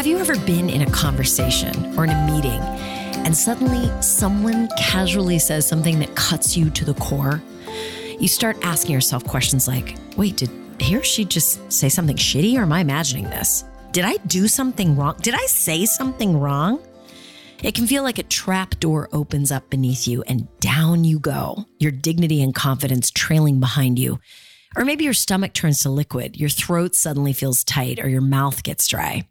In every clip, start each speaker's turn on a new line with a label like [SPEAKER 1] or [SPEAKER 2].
[SPEAKER 1] Have you ever been in a conversation or in a meeting and suddenly someone casually says something that cuts you to the core? You start asking yourself questions like, wait, did he or she just say something shitty or am I imagining this? Did I do something wrong? Did I say something wrong? It can feel like a trap door opens up beneath you and down you go, your dignity and confidence trailing behind you. Or maybe your stomach turns to liquid, your throat suddenly feels tight, or your mouth gets dry.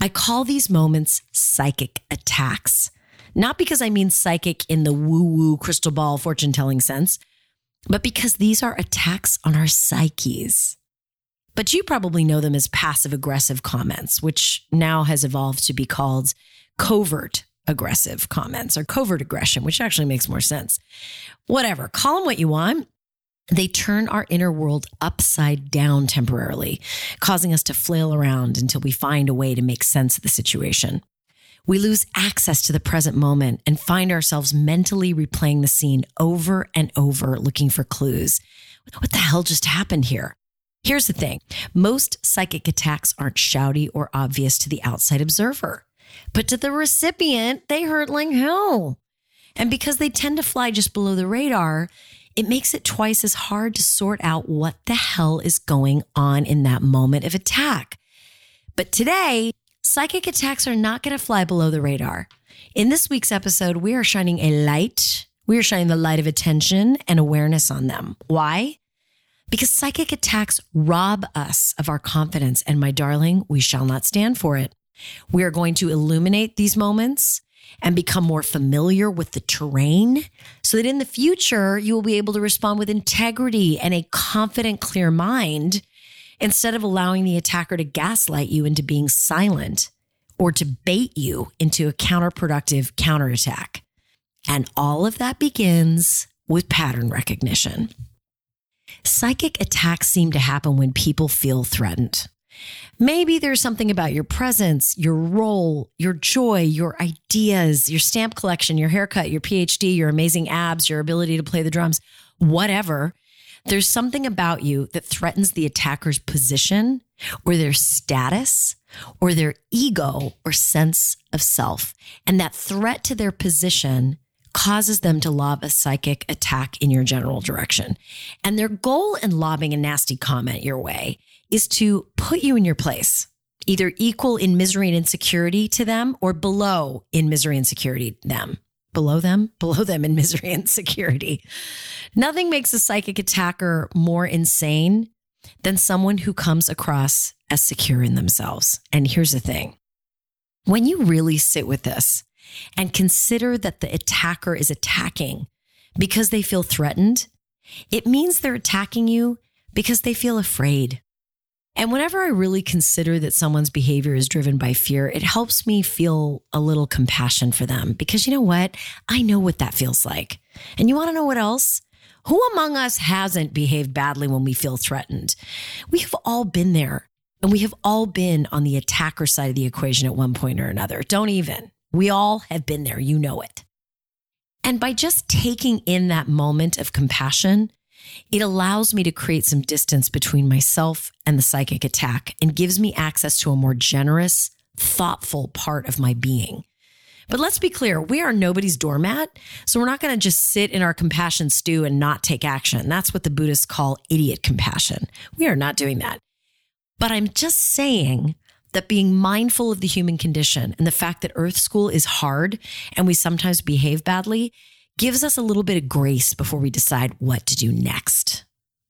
[SPEAKER 1] I call these moments psychic attacks. Not because I mean psychic in the woo woo crystal ball fortune telling sense, but because these are attacks on our psyches. But you probably know them as passive aggressive comments, which now has evolved to be called covert aggressive comments or covert aggression, which actually makes more sense. Whatever, call them what you want. They turn our inner world upside down temporarily, causing us to flail around until we find a way to make sense of the situation. We lose access to the present moment and find ourselves mentally replaying the scene over and over, looking for clues. What the hell just happened here? Here's the thing most psychic attacks aren't shouty or obvious to the outside observer, but to the recipient, they hurt like hell. And because they tend to fly just below the radar, it makes it twice as hard to sort out what the hell is going on in that moment of attack. But today, psychic attacks are not going to fly below the radar. In this week's episode, we are shining a light. We are shining the light of attention and awareness on them. Why? Because psychic attacks rob us of our confidence. And my darling, we shall not stand for it. We are going to illuminate these moments and become more familiar with the terrain so that in the future you will be able to respond with integrity and a confident, clear mind instead of allowing the attacker to gaslight you into being silent or to bait you into a counterproductive counterattack. And all of that begins with pattern recognition. Psychic attacks seem to happen when people feel threatened. Maybe there's something about your presence, your role, your joy, your ideas, your stamp collection, your haircut, your PhD, your amazing abs, your ability to play the drums, whatever. There's something about you that threatens the attacker's position or their status or their ego or sense of self. And that threat to their position causes them to lob a psychic attack in your general direction. And their goal in lobbing a nasty comment your way is to put you in your place, either equal in misery and insecurity to them or below in misery and security them. Below them, below them in misery and security. Nothing makes a psychic attacker more insane than someone who comes across as secure in themselves. And here's the thing when you really sit with this and consider that the attacker is attacking because they feel threatened, it means they're attacking you because they feel afraid. And whenever I really consider that someone's behavior is driven by fear, it helps me feel a little compassion for them because you know what? I know what that feels like. And you want to know what else? Who among us hasn't behaved badly when we feel threatened? We have all been there and we have all been on the attacker side of the equation at one point or another. Don't even. We all have been there. You know it. And by just taking in that moment of compassion, it allows me to create some distance between myself and the psychic attack and gives me access to a more generous, thoughtful part of my being. But let's be clear, we are nobody's doormat. So we're not going to just sit in our compassion stew and not take action. That's what the Buddhists call idiot compassion. We are not doing that. But I'm just saying that being mindful of the human condition and the fact that Earth School is hard and we sometimes behave badly gives us a little bit of grace before we decide what to do next.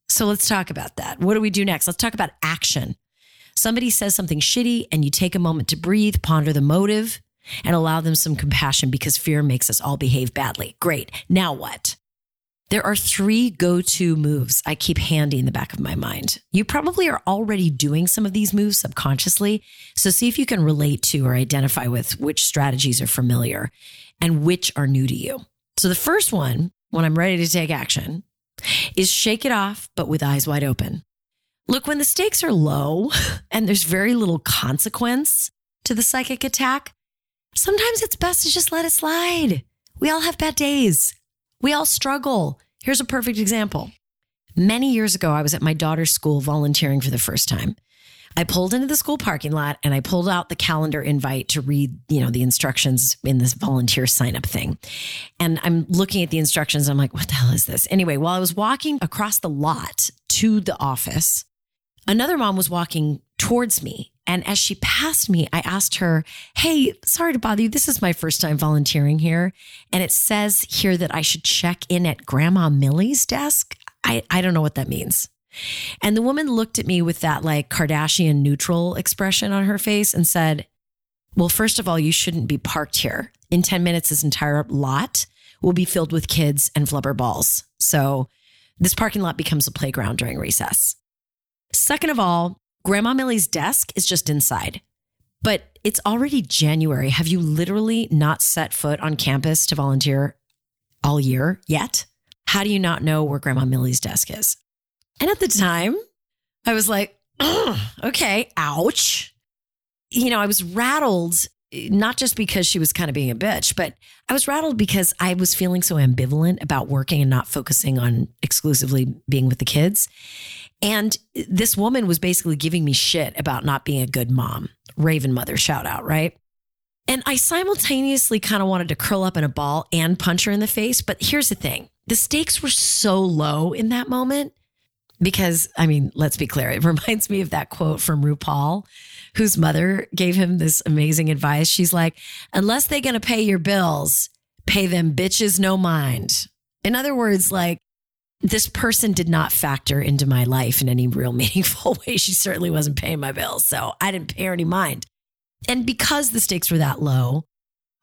[SPEAKER 1] So let's talk about that. What do we do next? Let's talk about action. Somebody says something shitty and you take a moment to breathe, ponder the motive, and allow them some compassion because fear makes us all behave badly. Great. Now what? There are three go to moves I keep handy in the back of my mind. You probably are already doing some of these moves subconsciously. So see if you can relate to or identify with which strategies are familiar and which are new to you. So the first one, when I'm ready to take action, is shake it off, but with eyes wide open. Look, when the stakes are low and there's very little consequence to the psychic attack, sometimes it's best to just let it slide. We all have bad days. We all struggle. Here's a perfect example. Many years ago, I was at my daughter's school volunteering for the first time. I pulled into the school parking lot and I pulled out the calendar invite to read, you know, the instructions in this volunteer sign up thing. And I'm looking at the instructions. I'm like, what the hell is this? Anyway, while I was walking across the lot to the office, another mom was walking towards me. And as she passed me, I asked her, Hey, sorry to bother you. This is my first time volunteering here. And it says here that I should check in at Grandma Millie's desk. I, I don't know what that means. And the woman looked at me with that like Kardashian neutral expression on her face and said, Well, first of all, you shouldn't be parked here. In 10 minutes, this entire lot will be filled with kids and flubber balls. So this parking lot becomes a playground during recess. Second of all, Grandma Millie's desk is just inside. But it's already January. Have you literally not set foot on campus to volunteer all year yet? How do you not know where Grandma Millie's desk is? And at the time, I was like, okay, ouch. You know, I was rattled, not just because she was kind of being a bitch, but I was rattled because I was feeling so ambivalent about working and not focusing on exclusively being with the kids. And this woman was basically giving me shit about not being a good mom. Raven mother shout out, right? And I simultaneously kind of wanted to curl up in a ball and punch her in the face. But here's the thing the stakes were so low in that moment because, I mean, let's be clear, it reminds me of that quote from RuPaul, whose mother gave him this amazing advice. She's like, unless they're going to pay your bills, pay them bitches no mind. In other words, like, this person did not factor into my life in any real meaningful way. She certainly wasn't paying my bills. So I didn't pay her any mind. And because the stakes were that low,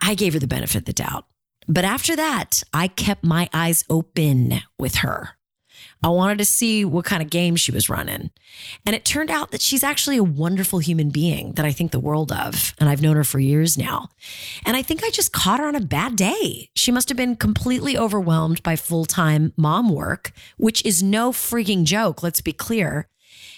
[SPEAKER 1] I gave her the benefit of the doubt. But after that, I kept my eyes open with her. I wanted to see what kind of game she was running. And it turned out that she's actually a wonderful human being that I think the world of. And I've known her for years now. And I think I just caught her on a bad day. She must have been completely overwhelmed by full time mom work, which is no freaking joke. Let's be clear.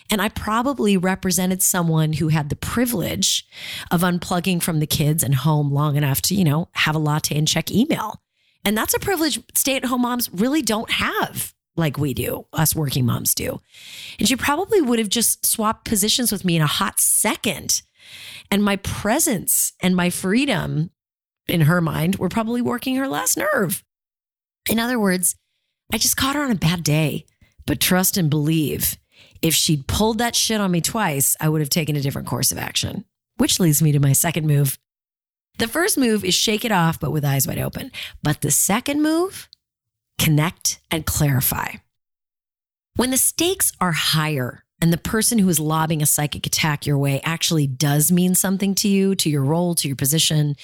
[SPEAKER 1] And I probably represented someone who had the privilege of unplugging from the kids and home long enough to, you know, have a latte and check email. And that's a privilege stay at home moms really don't have like we do, us working moms do. And she probably would have just swapped positions with me in a hot second. And my presence and my freedom in her mind were probably working her last nerve. In other words, I just caught her on a bad day. But trust and believe, if she'd pulled that shit on me twice, I would have taken a different course of action. Which leads me to my second move. The first move is shake it off, but with eyes wide open. But the second move connect, and clarify. When the stakes are higher and the person who is lobbing a psychic attack your way actually does mean something to you, to your role, to your position,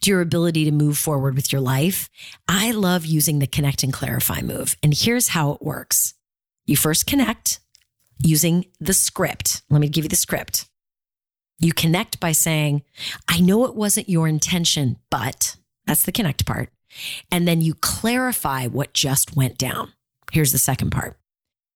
[SPEAKER 1] to your ability to move forward with your life, I love using the connect and clarify move. And here's how it works you first connect using the script. Let me give you the script. You connect by saying, I know it wasn't your intention, but that's the connect part. And then you clarify what just went down. Here's the second part.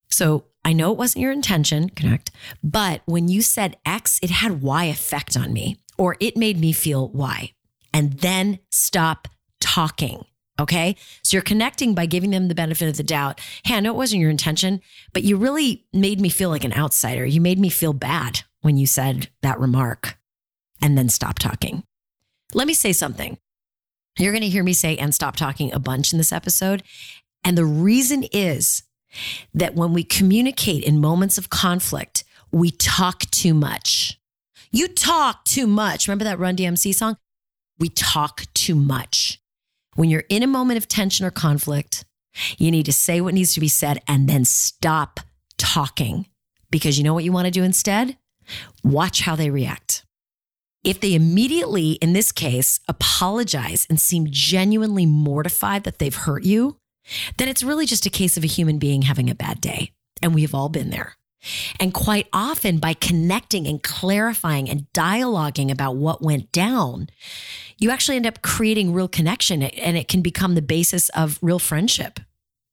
[SPEAKER 1] So I know it wasn't your intention, connect, but when you said X, it had Y effect on me, or it made me feel Y. And then stop talking. Okay. So you're connecting by giving them the benefit of the doubt. Hey, I know it wasn't your intention, but you really made me feel like an outsider. You made me feel bad when you said that remark and then stop talking. Let me say something. You're going to hear me say and stop talking a bunch in this episode. And the reason is that when we communicate in moments of conflict, we talk too much. You talk too much. Remember that Run DMC song? We talk too much. When you're in a moment of tension or conflict, you need to say what needs to be said and then stop talking. Because you know what you want to do instead? Watch how they react. If they immediately, in this case, apologize and seem genuinely mortified that they've hurt you, then it's really just a case of a human being having a bad day. And we've all been there. And quite often, by connecting and clarifying and dialoguing about what went down, you actually end up creating real connection and it can become the basis of real friendship.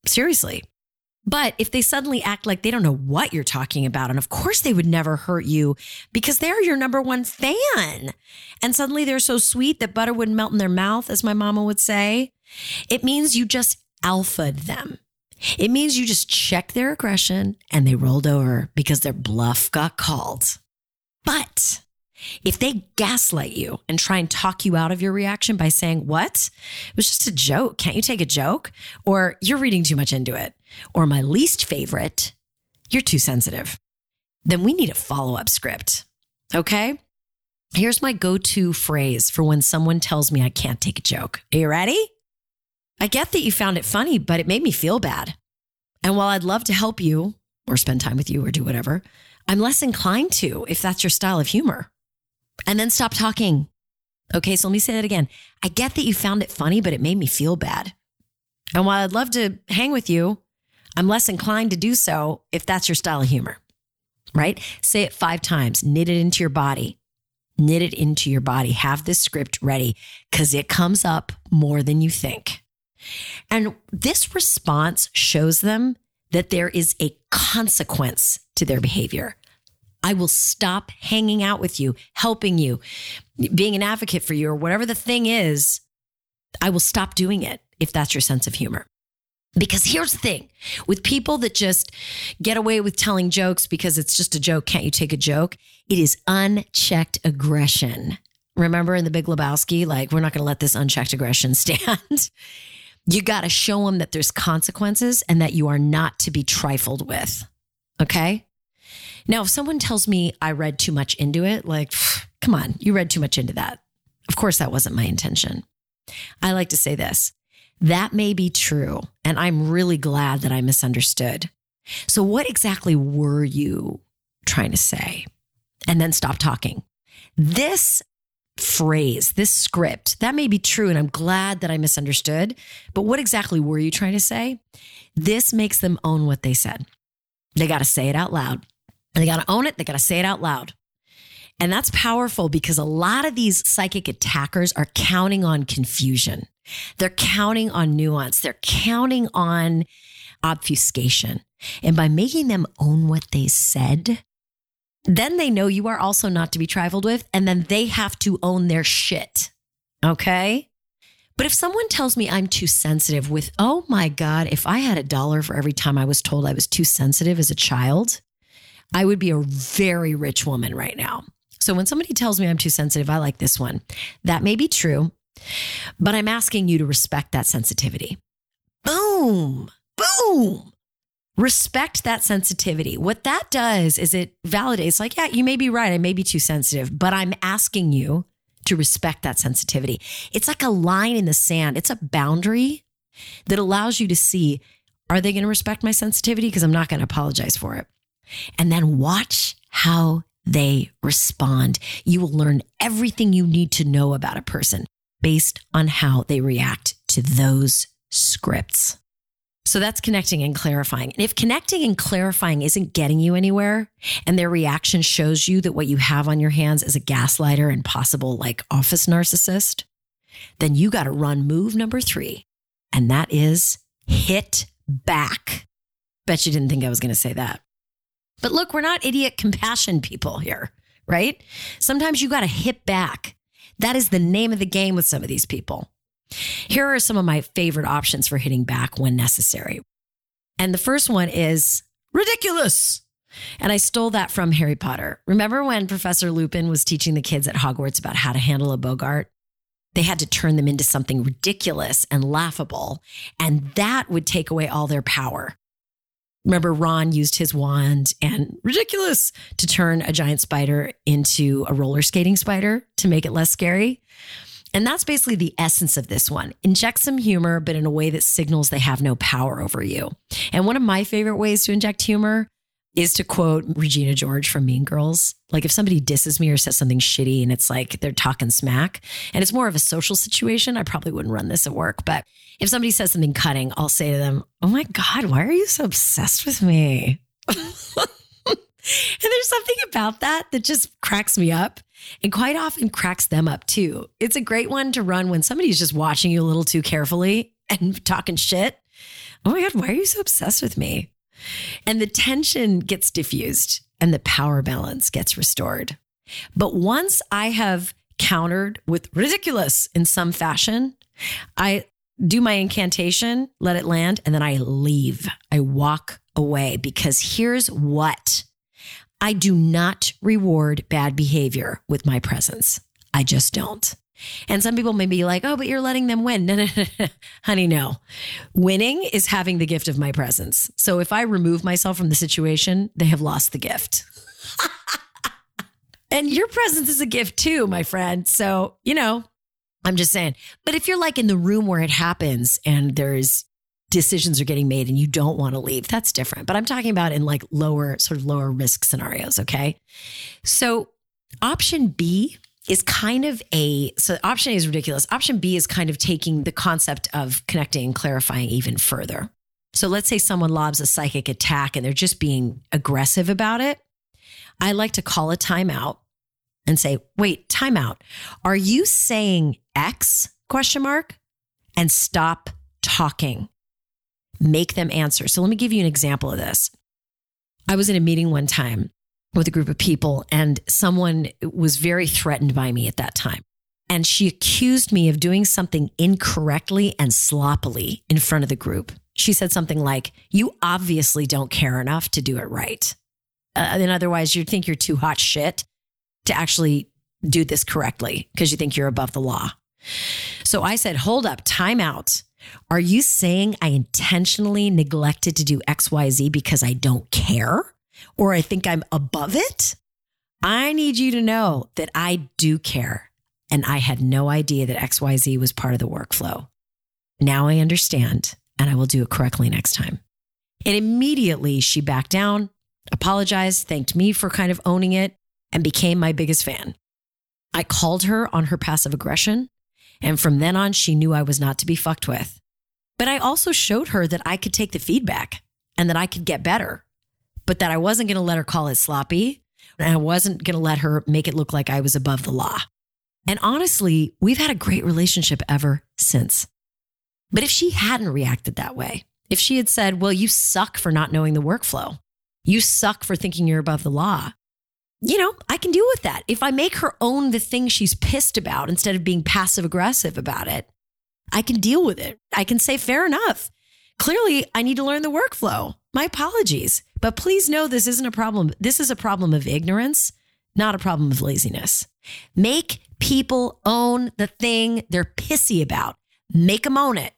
[SPEAKER 1] Seriously. But if they suddenly act like they don't know what you're talking about, and of course they would never hurt you because they're your number one fan, and suddenly they're so sweet that butter wouldn't melt in their mouth, as my mama would say, it means you just alphaed them. It means you just checked their aggression and they rolled over because their bluff got called. But if they gaslight you and try and talk you out of your reaction by saying, What? It was just a joke. Can't you take a joke? Or you're reading too much into it. Or my least favorite, you're too sensitive. Then we need a follow up script. Okay. Here's my go to phrase for when someone tells me I can't take a joke. Are you ready? I get that you found it funny, but it made me feel bad. And while I'd love to help you or spend time with you or do whatever, I'm less inclined to if that's your style of humor and then stop talking. Okay, so let me say that again. I get that you found it funny, but it made me feel bad. And while I'd love to hang with you, I'm less inclined to do so if that's your style of humor, right? Say it five times, knit it into your body, knit it into your body. Have this script ready because it comes up more than you think. And this response shows them that there is a consequence to their behavior. I will stop hanging out with you, helping you, being an advocate for you, or whatever the thing is. I will stop doing it if that's your sense of humor. Because here's the thing with people that just get away with telling jokes because it's just a joke, can't you take a joke? It is unchecked aggression. Remember in the Big Lebowski, like, we're not going to let this unchecked aggression stand. you got to show them that there's consequences and that you are not to be trifled with. Okay. Now, if someone tells me I read too much into it, like, come on, you read too much into that. Of course, that wasn't my intention. I like to say this that may be true. And I'm really glad that I misunderstood. So, what exactly were you trying to say? And then stop talking. This phrase, this script, that may be true. And I'm glad that I misunderstood. But what exactly were you trying to say? This makes them own what they said. They got to say it out loud. And they got to own it, they got to say it out loud. And that's powerful because a lot of these psychic attackers are counting on confusion. They're counting on nuance. They're counting on obfuscation. And by making them own what they said, then they know you are also not to be trifled with. And then they have to own their shit. Okay. But if someone tells me I'm too sensitive with, oh my God, if I had a dollar for every time I was told I was too sensitive as a child, I would be a very rich woman right now. So when somebody tells me I'm too sensitive, I like this one. That may be true, but I'm asking you to respect that sensitivity. Boom, boom. Respect that sensitivity. What that does is it validates, like, yeah, you may be right. I may be too sensitive, but I'm asking you to respect that sensitivity. It's like a line in the sand, it's a boundary that allows you to see are they going to respect my sensitivity? Because I'm not going to apologize for it and then watch how they respond. You will learn everything you need to know about a person based on how they react to those scripts. So that's connecting and clarifying. And if connecting and clarifying isn't getting you anywhere and their reaction shows you that what you have on your hands is a gaslighter and possible like office narcissist, then you got to run move number three. And that is hit back. Bet you didn't think I was going to say that. But look, we're not idiot compassion people here, right? Sometimes you got to hit back. That is the name of the game with some of these people. Here are some of my favorite options for hitting back when necessary. And the first one is ridiculous. And I stole that from Harry Potter. Remember when Professor Lupin was teaching the kids at Hogwarts about how to handle a Boggart? They had to turn them into something ridiculous and laughable, and that would take away all their power. Remember, Ron used his wand and Riddikulus to turn a giant spider into a roller skating spider to make it less scary. And that's basically the essence of this one. Inject some humor, but in a way that signals they have no power over you. And one of my favorite ways to inject humor is to quote Regina George from Mean Girls. Like if somebody disses me or says something shitty and it's like they're talking smack and it's more of a social situation, I probably wouldn't run this at work. But if somebody says something cutting, I'll say to them, Oh my God, why are you so obsessed with me? and there's something about that that just cracks me up and quite often cracks them up too. It's a great one to run when somebody's just watching you a little too carefully and talking shit. Oh my God, why are you so obsessed with me? And the tension gets diffused and the power balance gets restored. But once I have countered with ridiculous in some fashion, I do my incantation, let it land, and then I leave. I walk away because here's what I do not reward bad behavior with my presence. I just don't. And some people may be like, oh, but you're letting them win. No, no, no, no. Honey, no. Winning is having the gift of my presence. So if I remove myself from the situation, they have lost the gift. and your presence is a gift too, my friend. So, you know, I'm just saying. But if you're like in the room where it happens and there's decisions are getting made and you don't want to leave, that's different. But I'm talking about in like lower, sort of lower risk scenarios. Okay. So option B is kind of a so option A is ridiculous. Option B is kind of taking the concept of connecting and clarifying even further. So let's say someone lobs a psychic attack and they're just being aggressive about it. I like to call a timeout and say, "Wait, timeout. Are you saying X question mark?" and stop talking. Make them answer. So let me give you an example of this. I was in a meeting one time with a group of people, and someone was very threatened by me at that time. And she accused me of doing something incorrectly and sloppily in front of the group. She said something like, You obviously don't care enough to do it right. Uh, and otherwise, you'd think you're too hot shit to actually do this correctly because you think you're above the law. So I said, Hold up, time out. Are you saying I intentionally neglected to do XYZ because I don't care? Or I think I'm above it, I need you to know that I do care. And I had no idea that XYZ was part of the workflow. Now I understand and I will do it correctly next time. And immediately she backed down, apologized, thanked me for kind of owning it, and became my biggest fan. I called her on her passive aggression. And from then on, she knew I was not to be fucked with. But I also showed her that I could take the feedback and that I could get better but that I wasn't going to let her call it sloppy. And I wasn't going to let her make it look like I was above the law. And honestly, we've had a great relationship ever since. But if she hadn't reacted that way, if she had said, well, you suck for not knowing the workflow, you suck for thinking you're above the law, you know, I can deal with that. If I make her own the thing she's pissed about instead of being passive aggressive about it, I can deal with it. I can say, fair enough. Clearly, I need to learn the workflow. My apologies. But please know this isn't a problem. This is a problem of ignorance, not a problem of laziness. Make people own the thing they're pissy about. Make them own it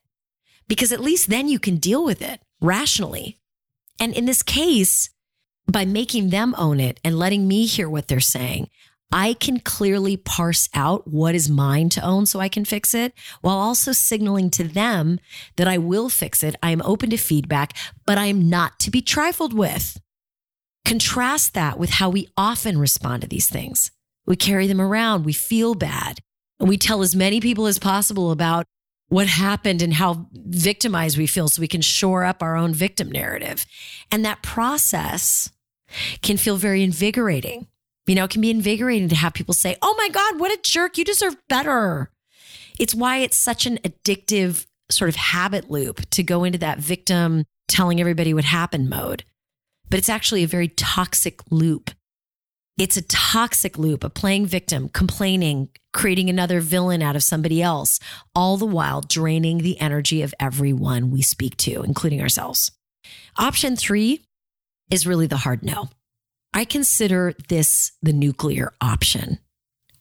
[SPEAKER 1] because at least then you can deal with it rationally. And in this case, by making them own it and letting me hear what they're saying, I can clearly parse out what is mine to own so I can fix it while also signaling to them that I will fix it. I am open to feedback, but I am not to be trifled with. Contrast that with how we often respond to these things. We carry them around, we feel bad, and we tell as many people as possible about what happened and how victimized we feel so we can shore up our own victim narrative. And that process can feel very invigorating you know, it can be invigorating to have people say, Oh my God, what a jerk. You deserve better. It's why it's such an addictive sort of habit loop to go into that victim telling everybody what happened mode. But it's actually a very toxic loop. It's a toxic loop of playing victim, complaining, creating another villain out of somebody else, all the while draining the energy of everyone we speak to, including ourselves. Option three is really the hard no. I consider this the nuclear option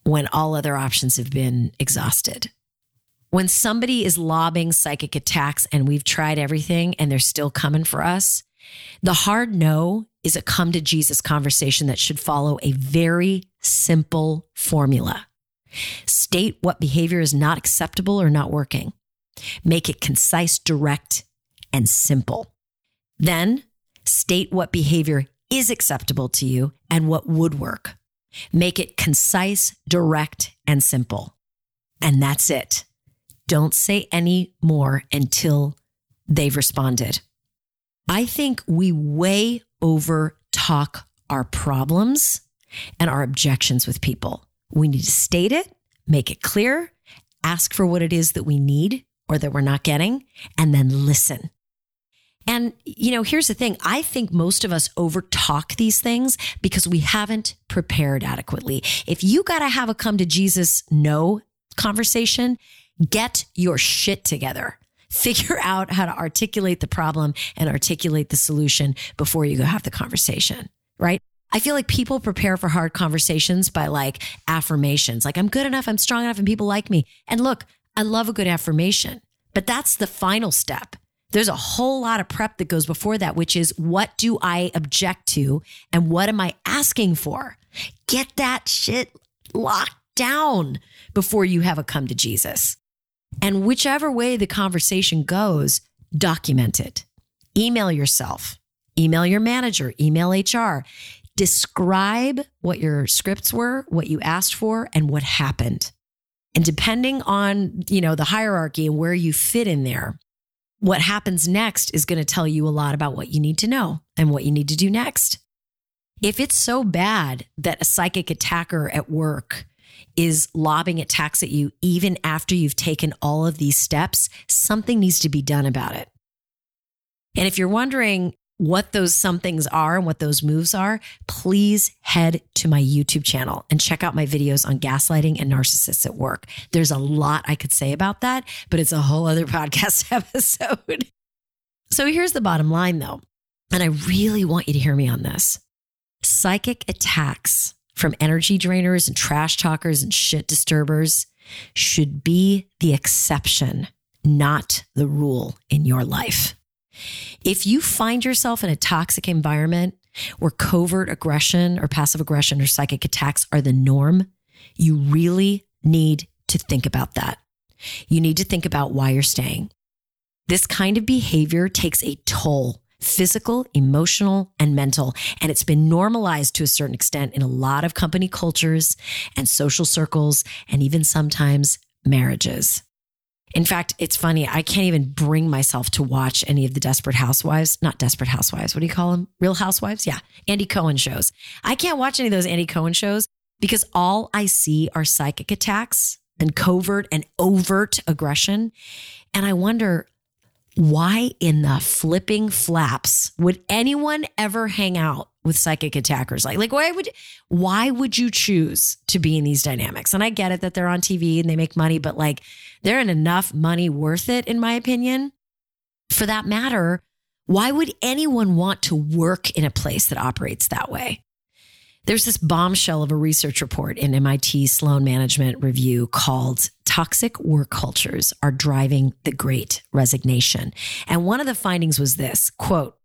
[SPEAKER 1] when all other options have been exhausted. When somebody is lobbing psychic attacks and we've tried everything and they're still coming for us, the hard no is a come to Jesus conversation that should follow a very simple formula. State what behavior is not acceptable or not working. Make it concise, direct, and simple. Then state what behavior is acceptable to you and what would work. Make it concise, direct, and simple. And that's it. Don't say any more until they've responded. I think we way over talk our problems and our objections with people. We need to state it, make it clear, ask for what it is that we need or that we're not getting, and then listen. And, you know, here's the thing I think most of us overtalk these things because we haven't prepared adequately. If you got to have a come to Jesus no conversation, get your shit together. Figure out how to articulate the problem and articulate the solution before you go have the conversation, right? I feel like people prepare for hard conversations by like affirmations, like I'm good enough, I'm strong enough, and people like me. And look, I love a good affirmation, but that's the final step. There's a whole lot of prep that goes before that, which is what do I object to and what am I asking for? Get that shit locked down before you have a come to Jesus. And whichever way the conversation goes, document it. Email yourself, email your manager, email HR. Describe what your scripts were, what you asked for, and what happened. And depending on, you know, the hierarchy and where you fit in there, what happens next is going to tell you a lot about what you need to know and what you need to do next. If it's so bad that a psychic attacker at work is lobbing attacks at you even after you've taken all of these steps, something needs to be done about it. And if you're wondering what those somethings are and what those moves are, please head to my YouTube channel and check out my videos on gaslighting and narcissists at work. There's a lot I could say about that, but it's a whole other podcast episode. So here's the bottom line though, and I really want you to hear me on this. Psychic attacks from energy drainers and trash talkers and shit disturbers should be the exception, not the rule in your life. If you find yourself in a toxic environment where covert aggression or passive aggression or psychic attacks are the norm, you really need to think about that. You need to think about why you're staying. This kind of behavior takes a toll physical, emotional, and mental. And it's been normalized to a certain extent in a lot of company cultures and social circles, and even sometimes marriages. In fact, it's funny. I can't even bring myself to watch any of the Desperate Housewives, not Desperate Housewives. What do you call them? Real Housewives? Yeah. Andy Cohen shows. I can't watch any of those Andy Cohen shows because all I see are psychic attacks and covert and overt aggression. And I wonder, why in the flipping flaps would anyone ever hang out with psychic attackers. Like like why would why would you choose to be in these dynamics? And i get it that they're on tv and they make money but like they're in enough money worth it in my opinion. For that matter why would anyone want to work in a place that operates that way? There's this bombshell of a research report in MIT Sloan Management Review called Toxic Work Cultures Are Driving the Great Resignation. And one of the findings was this quote,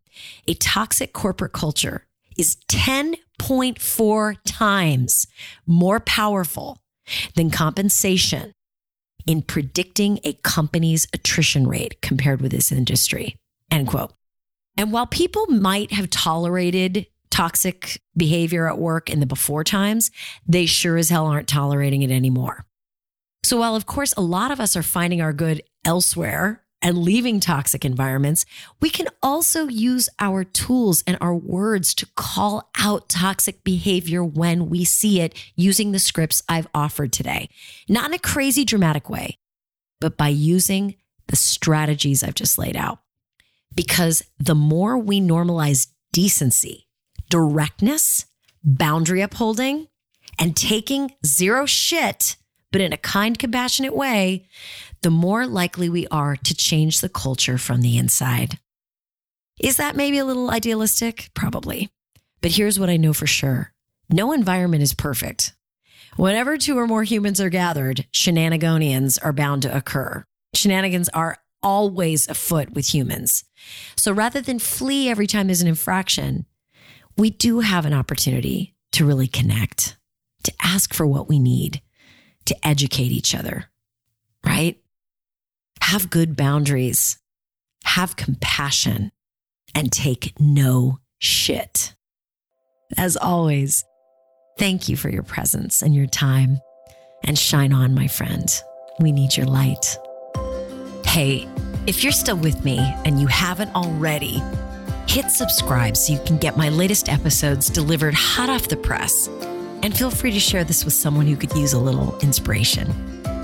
[SPEAKER 1] a toxic corporate culture is 10.4 times more powerful than compensation in predicting a company's attrition rate compared with this industry. End quote. And while people might have tolerated toxic behavior at work in the before times, they sure as hell aren't tolerating it anymore. So, while of course a lot of us are finding our good elsewhere and leaving toxic environments, we can also use our tools and our words to call out toxic behavior when we see it using the scripts I've offered today. Not in a crazy dramatic way, but by using the strategies I've just laid out. Because the more we normalize decency, directness, boundary upholding, and taking zero shit, but in a kind, compassionate way, the more likely we are to change the culture from the inside. Is that maybe a little idealistic? Probably. But here's what I know for sure no environment is perfect. Whenever two or more humans are gathered, shenanigans are bound to occur. Shenanigans are always afoot with humans. So rather than flee every time there's an infraction, we do have an opportunity to really connect, to ask for what we need, to educate each other, right? Have good boundaries, have compassion, and take no shit. As always, thank you for your presence and your time. And shine on, my friend. We need your light. Hey, if you're still with me and you haven't already, hit subscribe so you can get my latest episodes delivered hot off the press. And feel free to share this with someone who could use a little inspiration.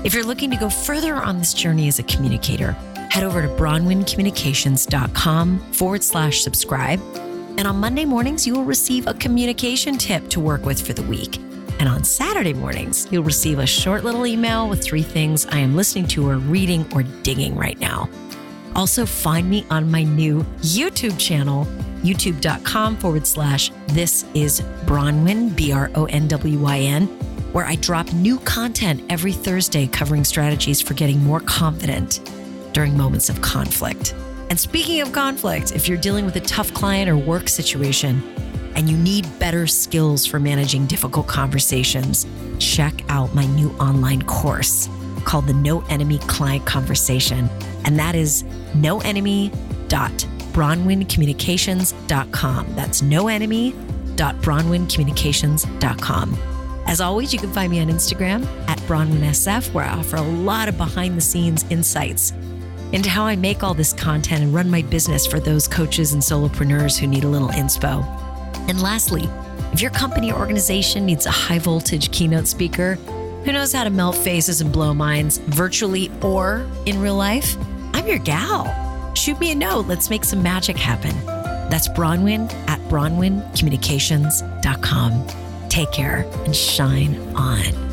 [SPEAKER 1] If you're looking to go further on this journey as a communicator, head over to bronwyncommunications.com forward slash subscribe. And on Monday mornings, you will receive a communication tip to work with for the week. And on Saturday mornings, you'll receive a short little email with three things I am listening to or reading or digging right now. Also, find me on my new YouTube channel, youtube.com forward slash this is Bronwyn, B R O N W Y N, where I drop new content every Thursday covering strategies for getting more confident during moments of conflict. And speaking of conflict, if you're dealing with a tough client or work situation and you need better skills for managing difficult conversations, check out my new online course called the No Enemy Client Conversation. And that is noenemy.bronwyncommunications.com. That's noenemy.bronwyncommunications.com. As always, you can find me on Instagram at BronwynSF, where I offer a lot of behind the scenes insights into how I make all this content and run my business for those coaches and solopreneurs who need a little inspo. And lastly, if your company or organization needs a high voltage keynote speaker who knows how to melt faces and blow minds virtually or in real life, I'm your gal. Shoot me a note. Let's make some magic happen. That's Bronwyn at BronwynCommunications.com. Take care and shine on.